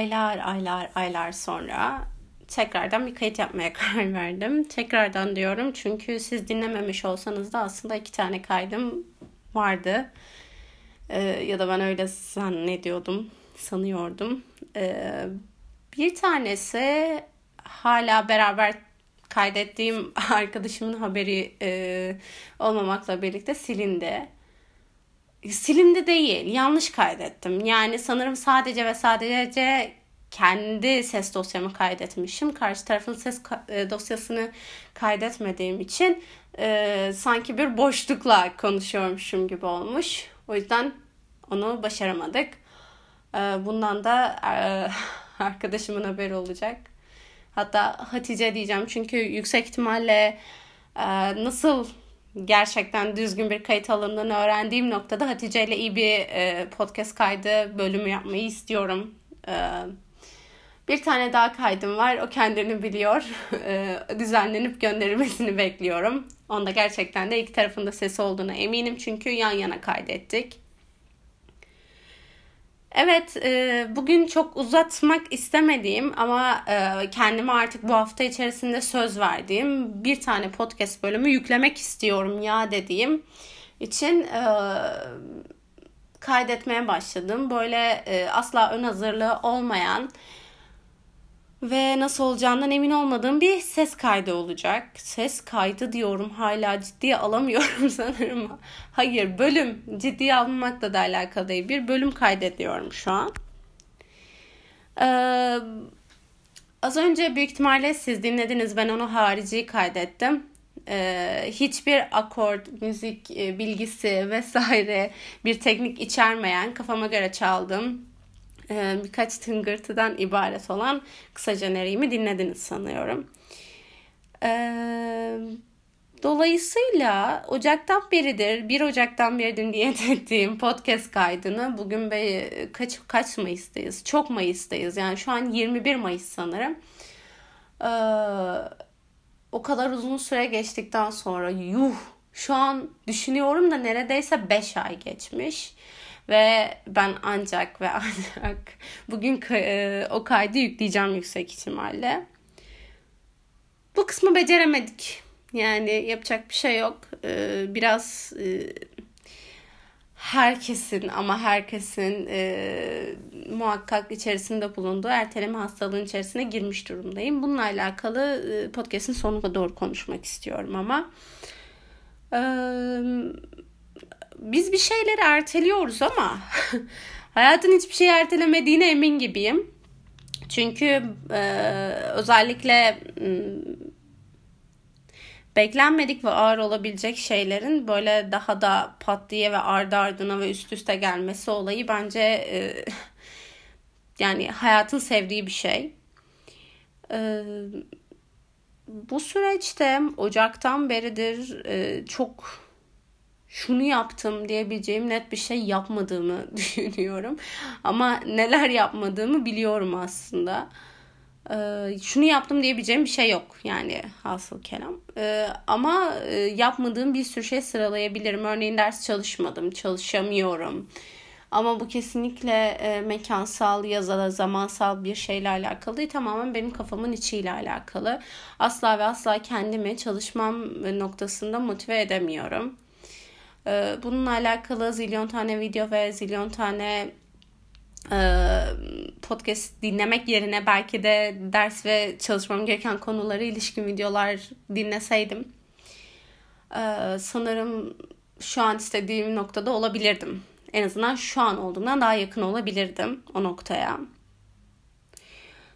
Aylar aylar aylar sonra tekrardan bir kayıt yapmaya karar verdim. Tekrardan diyorum çünkü siz dinlememiş olsanız da aslında iki tane kaydım vardı. Ee, ya da ben öyle zannediyordum, sanıyordum. Ee, bir tanesi hala beraber kaydettiğim arkadaşımın haberi e, olmamakla birlikte silindi silindi değil. Yanlış kaydettim. Yani sanırım sadece ve sadece kendi ses dosyamı kaydetmişim. Karşı tarafın ses e, dosyasını kaydetmediğim için e, sanki bir boşlukla konuşuyormuşum gibi olmuş. O yüzden onu başaramadık. E, bundan da e, arkadaşımın haberi olacak. Hatta Hatice diyeceğim çünkü yüksek ihtimalle e, nasıl gerçekten düzgün bir kayıt alındığını öğrendiğim noktada Hatice ile iyi bir e, podcast kaydı bölümü yapmayı istiyorum. E, bir tane daha kaydım var. O kendini biliyor. E, düzenlenip gönderilmesini bekliyorum. Onda gerçekten de iki tarafında sesi olduğuna eminim. Çünkü yan yana kaydettik. Evet, e, bugün çok uzatmak istemediğim ama e, kendime artık bu hafta içerisinde söz verdiğim bir tane podcast bölümü yüklemek istiyorum ya dediğim için e, kaydetmeye başladım. Böyle asla ön hazırlığı olmayan ve nasıl olacağından emin olmadığım bir ses kaydı olacak. Ses kaydı diyorum hala ciddiye alamıyorum sanırım. Hayır bölüm ciddiye almamakla da alakalı değil. Bir bölüm kaydediyorum şu an. Ee, az önce büyük ihtimalle siz dinlediniz. Ben onu harici kaydettim. Ee, hiçbir akord, müzik e, bilgisi vesaire bir teknik içermeyen kafama göre çaldım birkaç tıngırtıdan ibaret olan kısaca nereyimi dinlediniz sanıyorum. E, dolayısıyla Ocak'tan beridir, 1 Ocak'tan beridir niyet ettiğim podcast kaydını bugün be, kaç, kaç Mayıs'tayız? Çok Mayıs'tayız. Yani şu an 21 Mayıs sanırım. E, o kadar uzun süre geçtikten sonra yuh şu an düşünüyorum da neredeyse 5 ay geçmiş. Ve ben ancak ve ancak bugün e, o kaydı yükleyeceğim yüksek ihtimalle. Bu kısmı beceremedik. Yani yapacak bir şey yok. E, biraz e, herkesin ama herkesin muhakkak içerisinde bulunduğu erteleme hastalığın içerisine girmiş durumdayım. Bununla alakalı podcast'in sonuna doğru konuşmak istiyorum ama. E, biz bir şeyleri erteliyoruz ama hayatın hiçbir şeyi ertelemediğine emin gibiyim. Çünkü e, özellikle beklenmedik ve ağır olabilecek şeylerin böyle daha da pat diye ve ardı ardına ve üst üste gelmesi olayı bence e, yani hayatın sevdiği bir şey. E, bu süreçte Ocak'tan beridir e, çok şunu yaptım diyebileceğim net bir şey yapmadığımı düşünüyorum. Ama neler yapmadığımı biliyorum aslında. Ee, şunu yaptım diyebileceğim bir şey yok yani hasıl kelam. Ee, ama e, yapmadığım bir sürü şey sıralayabilirim. Örneğin ders çalışmadım, çalışamıyorum. Ama bu kesinlikle e, mekansal ya da zamansal bir şeyle alakalı değil. Tamamen benim kafamın içiyle alakalı. Asla ve asla kendimi çalışmam noktasında motive edemiyorum. Ee, bununla alakalı zilyon tane video ve zilyon tane e, podcast dinlemek yerine belki de ders ve çalışmam gereken konuları ilişkin videolar dinleseydim e, sanırım şu an istediğim noktada olabilirdim. En azından şu an olduğumdan daha yakın olabilirdim o noktaya.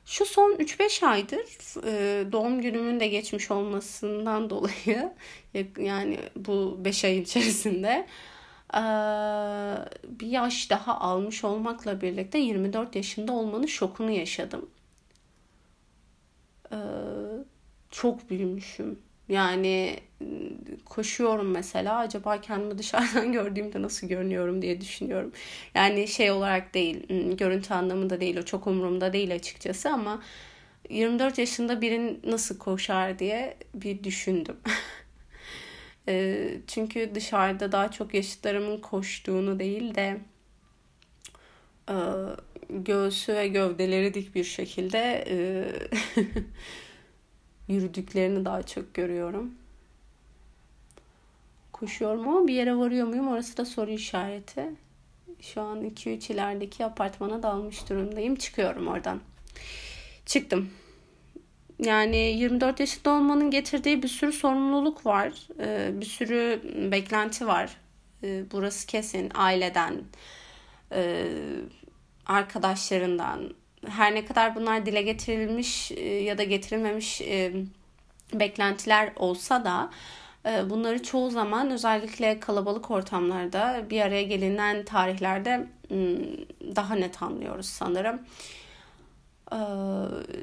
Şu son 3-5 aydır e, doğum günümün de geçmiş olmasından dolayı yani bu 5 ay içerisinde e, bir yaş daha almış olmakla birlikte 24 yaşında olmanın şokunu yaşadım. E, çok büyümüşüm. Yani koşuyorum mesela acaba kendimi dışarıdan gördüğümde nasıl görünüyorum diye düşünüyorum. Yani şey olarak değil, görüntü anlamında değil, o çok umurumda değil açıkçası ama 24 yaşında birin nasıl koşar diye bir düşündüm. Çünkü dışarıda daha çok yaşıtlarımın koştuğunu değil de göğsü ve gövdeleri dik bir şekilde yürüdüklerini daha çok görüyorum. Koşuyorum ama bir yere varıyor muyum orası da soru işareti. Şu an 2-3 ilerideki apartmana dalmış durumdayım. Çıkıyorum oradan. Çıktım. Yani 24 yaşında olmanın getirdiği bir sürü sorumluluk var. Ee, bir sürü beklenti var. Ee, burası kesin aileden, e, arkadaşlarından. Her ne kadar bunlar dile getirilmiş e, ya da getirilmemiş e, beklentiler olsa da bunları çoğu zaman özellikle kalabalık ortamlarda bir araya gelinen tarihlerde daha net anlıyoruz sanırım.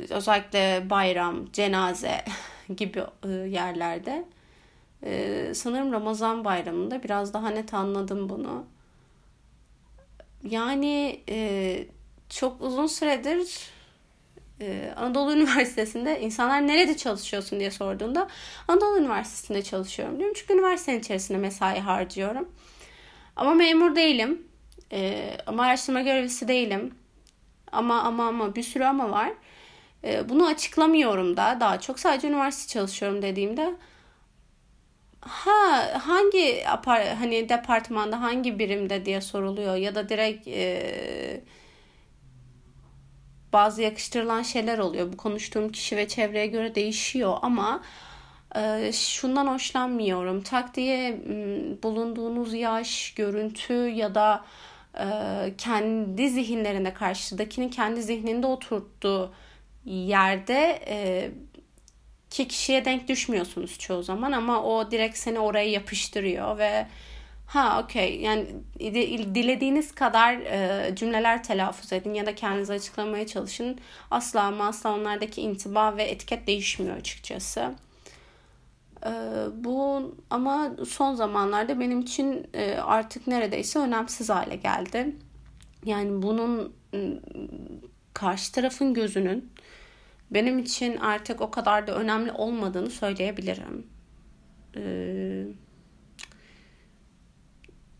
Özellikle bayram, cenaze gibi e, yerlerde. Sanırım Ramazan bayramında biraz daha net anladım bunu. Yani e, çok uzun süredir e, Anadolu Üniversitesi'nde insanlar nerede çalışıyorsun diye sorduğunda Anadolu Üniversitesi'nde çalışıyorum diyorum. Çünkü üniversitenin içerisinde mesai harcıyorum. Ama memur değilim. Ama araştırma görevlisi değilim. Ama ama ama bir sürü ama var. E, bunu açıklamıyorum da daha çok sadece üniversite çalışıyorum dediğimde ha hangi apar hani departmanda hangi birimde diye soruluyor ya da direkt e, bazı yakıştırılan şeyler oluyor. Bu konuştuğum kişi ve çevreye göre değişiyor ama e, şundan hoşlanmıyorum. Tak diye bulunduğunuz yaş, görüntü ya da e, kendi zihinlerinde karşıdakinin kendi zihninde oturttuğu yerde e, ki kişiye denk düşmüyorsunuz çoğu zaman ama o direkt seni oraya yapıştırıyor ve ha okey yani dilediğiniz kadar e, cümleler telaffuz edin ya da kendinizi açıklamaya çalışın asla ama asla onlardaki intiba ve etiket değişmiyor açıkçası. Ee, bu ama son zamanlarda benim için e, artık neredeyse önemsiz hale geldi. Yani bunun karşı tarafın gözünün benim için artık o kadar da önemli olmadığını söyleyebilirim.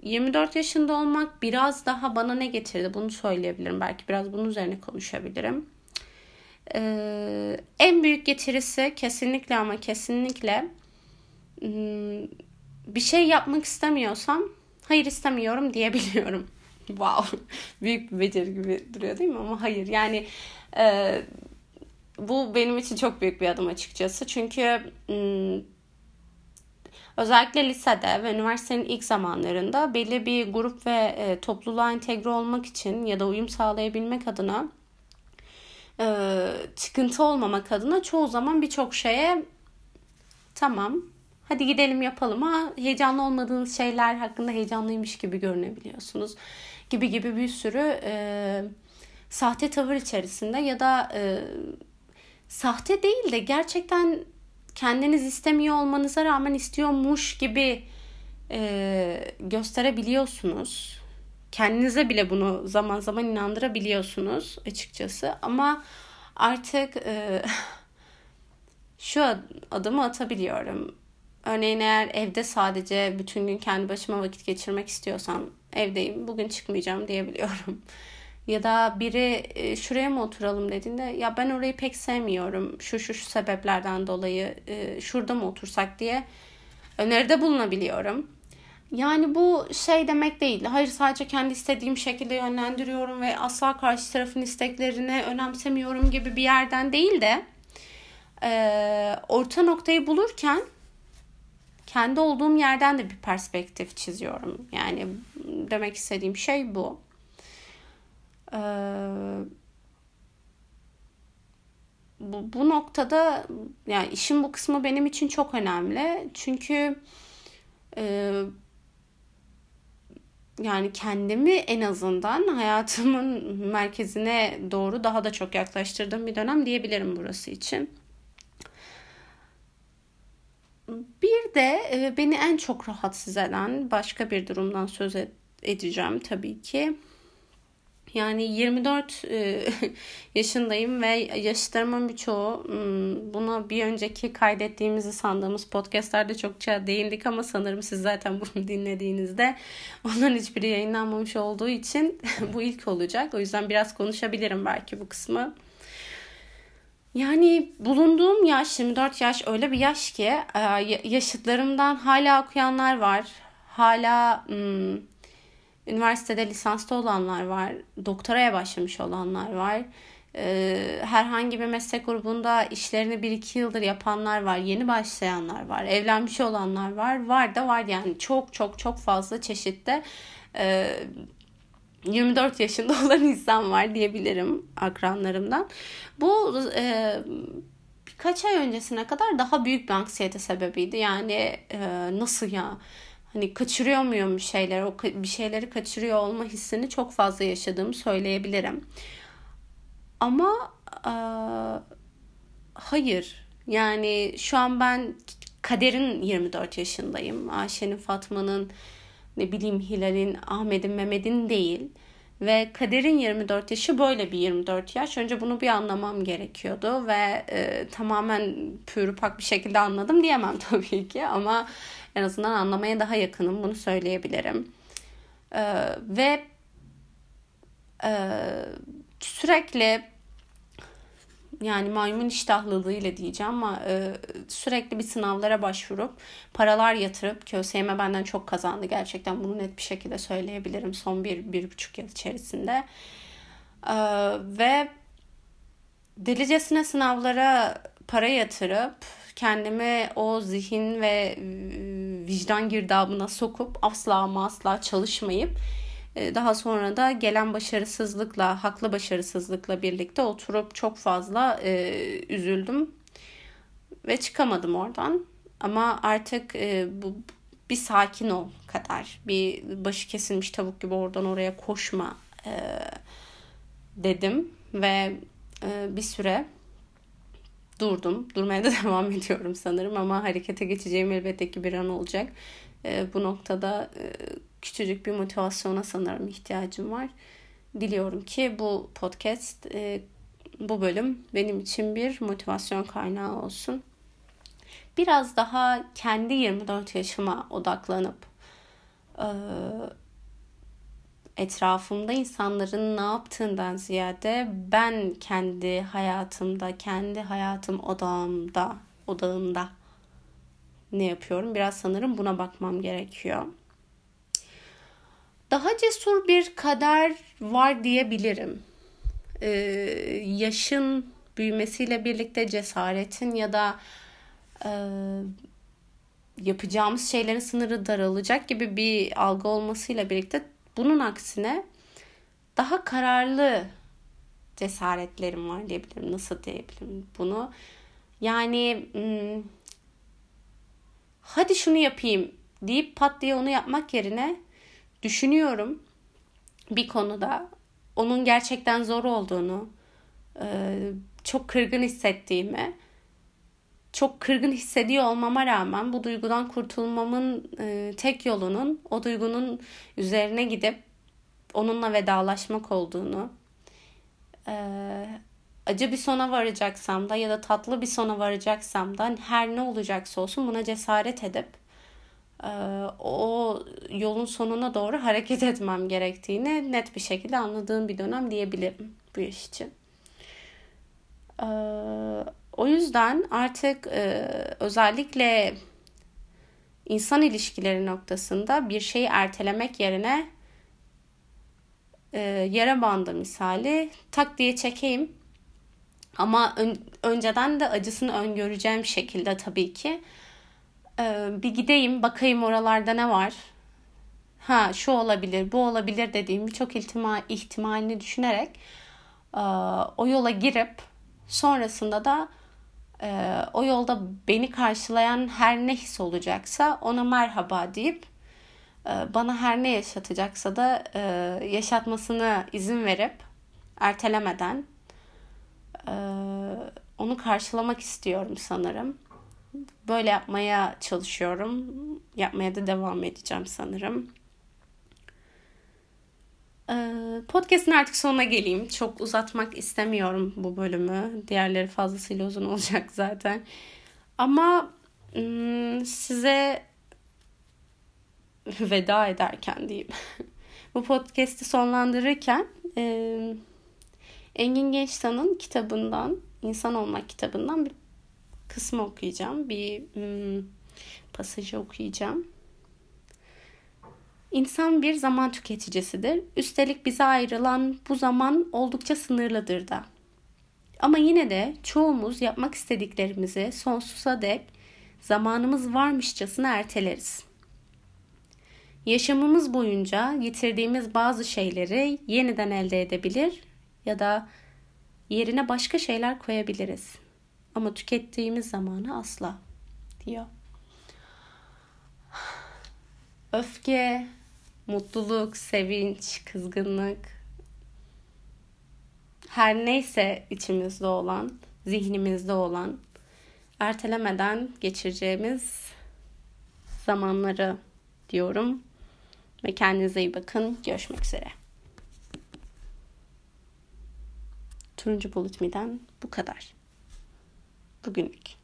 24 ee, yaşında olmak biraz daha bana ne getirdi bunu söyleyebilirim. Belki biraz bunun üzerine konuşabilirim. Ee, en büyük getirisi kesinlikle ama kesinlikle Hmm, bir şey yapmak istemiyorsam hayır istemiyorum diyebiliyorum. wow. Büyük bir beceri gibi duruyor değil mi? Ama hayır. Yani e, bu benim için çok büyük bir adım açıkçası. Çünkü hmm, özellikle lisede ve üniversitenin ilk zamanlarında belli bir grup ve e, topluluğa entegre olmak için ya da uyum sağlayabilmek adına e, çıkıntı olmamak adına çoğu zaman birçok şeye tamam hadi gidelim yapalım. Ha heyecanlı olmadığınız şeyler hakkında heyecanlıymış gibi görünebiliyorsunuz gibi gibi bir sürü e, sahte tavır içerisinde ya da e, sahte değil de gerçekten kendiniz istemiyor olmanıza rağmen istiyormuş gibi e, gösterebiliyorsunuz. Kendinize bile bunu zaman zaman inandırabiliyorsunuz açıkçası ama artık e, şu adımı atabiliyorum. Örneğin eğer evde sadece bütün gün kendi başıma vakit geçirmek istiyorsam evdeyim bugün çıkmayacağım diyebiliyorum. Ya da biri e, şuraya mı oturalım dediğinde ya ben orayı pek sevmiyorum şu şu şu sebeplerden dolayı e, şurada mı otursak diye öneride bulunabiliyorum. Yani bu şey demek değil. Hayır sadece kendi istediğim şekilde yönlendiriyorum ve asla karşı tarafın isteklerini önemsemiyorum gibi bir yerden değil de e, orta noktayı bulurken kendi olduğum yerden de bir perspektif çiziyorum. Yani demek istediğim şey bu. Ee, bu, bu noktada yani işin bu kısmı benim için çok önemli. Çünkü e, yani kendimi en azından hayatımın merkezine doğru daha da çok yaklaştırdığım bir dönem diyebilirim burası için. Bir de e, beni en çok rahatsız eden başka bir durumdan söz edeceğim tabii ki. Yani 24 e, yaşındayım ve yaşlarımın birçoğu buna bir önceki kaydettiğimizi sandığımız podcastlerde çokça değindik ama sanırım siz zaten bunu dinlediğinizde onların hiçbiri yayınlanmamış olduğu için bu ilk olacak. O yüzden biraz konuşabilirim belki bu kısmı. Yani bulunduğum yaş 24 yaş öyle bir yaş ki e, yaşıtlarımdan hala okuyanlar var. Hala hmm, üniversitede lisanslı olanlar var. Doktoraya başlamış olanlar var. E, herhangi bir meslek grubunda işlerini 1-2 yıldır yapanlar var. Yeni başlayanlar var. Evlenmiş olanlar var. Var da var yani çok çok çok fazla çeşitte 24 e, yaşında olan insan var diyebilirim akranlarımdan. Bu e, birkaç ay öncesine kadar daha büyük bir anksiyete sebebiydi. Yani e, nasıl ya hani kaçırıyor muyum bir şeyler, o bir şeyleri kaçırıyor olma hissini çok fazla yaşadığımı söyleyebilirim. Ama e, hayır. Yani şu an ben Kader'in 24 yaşındayım. Ayşe'nin, Fatma'nın, ne bileyim Hilal'in, Ahmet'in, Mehmet'in değil. Ve Kader'in 24 yaşı böyle bir 24 yaş. Önce bunu bir anlamam gerekiyordu ve e, tamamen pürüpak bir şekilde anladım diyemem tabii ki ama en azından anlamaya daha yakınım bunu söyleyebilirim. E, ve e, sürekli yani maymun iştahlılığıyla diyeceğim ama e, sürekli bir sınavlara başvurup paralar yatırıp KÖSYM benden çok kazandı. Gerçekten bunu net bir şekilde söyleyebilirim son bir, bir buçuk yıl içerisinde. E, ve delicesine sınavlara para yatırıp kendimi o zihin ve vicdan girdabına sokup asla ama asla çalışmayıp ee, daha sonra da gelen başarısızlıkla, haklı başarısızlıkla birlikte oturup çok fazla e, üzüldüm ve çıkamadım oradan. Ama artık e, bu bir sakin ol kadar, bir başı kesilmiş tavuk gibi oradan oraya koşma e, dedim ve e, bir süre durdum. Durmaya da devam ediyorum sanırım ama harekete geçeceğim elbette ki bir an olacak. E, bu noktada e, küçücük bir motivasyona sanırım ihtiyacım var. Diliyorum ki bu podcast, e, bu bölüm benim için bir motivasyon kaynağı olsun. Biraz daha kendi 24 yaşıma odaklanıp e, etrafımda insanların ne yaptığından ziyade ben kendi hayatımda, kendi hayatım odağımda, odağımda ne yapıyorum? Biraz sanırım buna bakmam gerekiyor daha cesur bir kader var diyebilirim. Ee, yaşın büyümesiyle birlikte cesaretin ya da e, yapacağımız şeylerin sınırı daralacak gibi bir algı olmasıyla birlikte bunun aksine daha kararlı cesaretlerim var diyebilirim. Nasıl diyebilirim bunu? Yani hmm, hadi şunu yapayım deyip pat diye onu yapmak yerine düşünüyorum bir konuda onun gerçekten zor olduğunu, çok kırgın hissettiğimi, çok kırgın hissediyor olmama rağmen bu duygudan kurtulmamın e, tek yolunun o duygunun üzerine gidip onunla vedalaşmak olduğunu, e, acı bir sona varacaksam da ya da tatlı bir sona varacaksam da her ne olacaksa olsun buna cesaret edip ee, o yolun sonuna doğru hareket etmem gerektiğini net bir şekilde anladığım bir dönem diyebilirim bu yaş için. Ee, o yüzden artık e, özellikle insan ilişkileri noktasında bir şeyi ertelemek yerine e, yere bandı misali tak diye çekeyim ama önceden de acısını öngöreceğim şekilde tabii ki ee, bir gideyim bakayım oralarda ne var. Ha şu olabilir bu olabilir dediğim birçok ihtimal, ihtimalini düşünerek e, o yola girip sonrasında da e, o yolda beni karşılayan her ne his olacaksa ona merhaba deyip e, bana her ne yaşatacaksa da yaşatmasını izin verip ertelemeden onu karşılamak istiyorum sanırım böyle yapmaya çalışıyorum. Yapmaya da devam edeceğim sanırım. Podcast'in artık sonuna geleyim. Çok uzatmak istemiyorum bu bölümü. Diğerleri fazlasıyla uzun olacak zaten. Ama size veda ederken diyeyim. bu podcast'i sonlandırırken Engin Gençtan'ın kitabından, İnsan Olmak kitabından bir kısmı okuyacağım. Bir pasajı okuyacağım. İnsan bir zaman tüketicisidir. Üstelik bize ayrılan bu zaman oldukça sınırlıdır da. Ama yine de çoğumuz yapmak istediklerimizi sonsuza dek zamanımız varmışçasına erteleriz. Yaşamımız boyunca yitirdiğimiz bazı şeyleri yeniden elde edebilir ya da yerine başka şeyler koyabiliriz. Ama tükettiğimiz zamanı asla diyor. Öfke, mutluluk, sevinç, kızgınlık her neyse içimizde olan, zihnimizde olan ertelemeden geçireceğimiz zamanları diyorum. Ve kendinize iyi bakın. Görüşmek üzere. Turuncu Bulut Mi'den bu kadar. Bugünlük.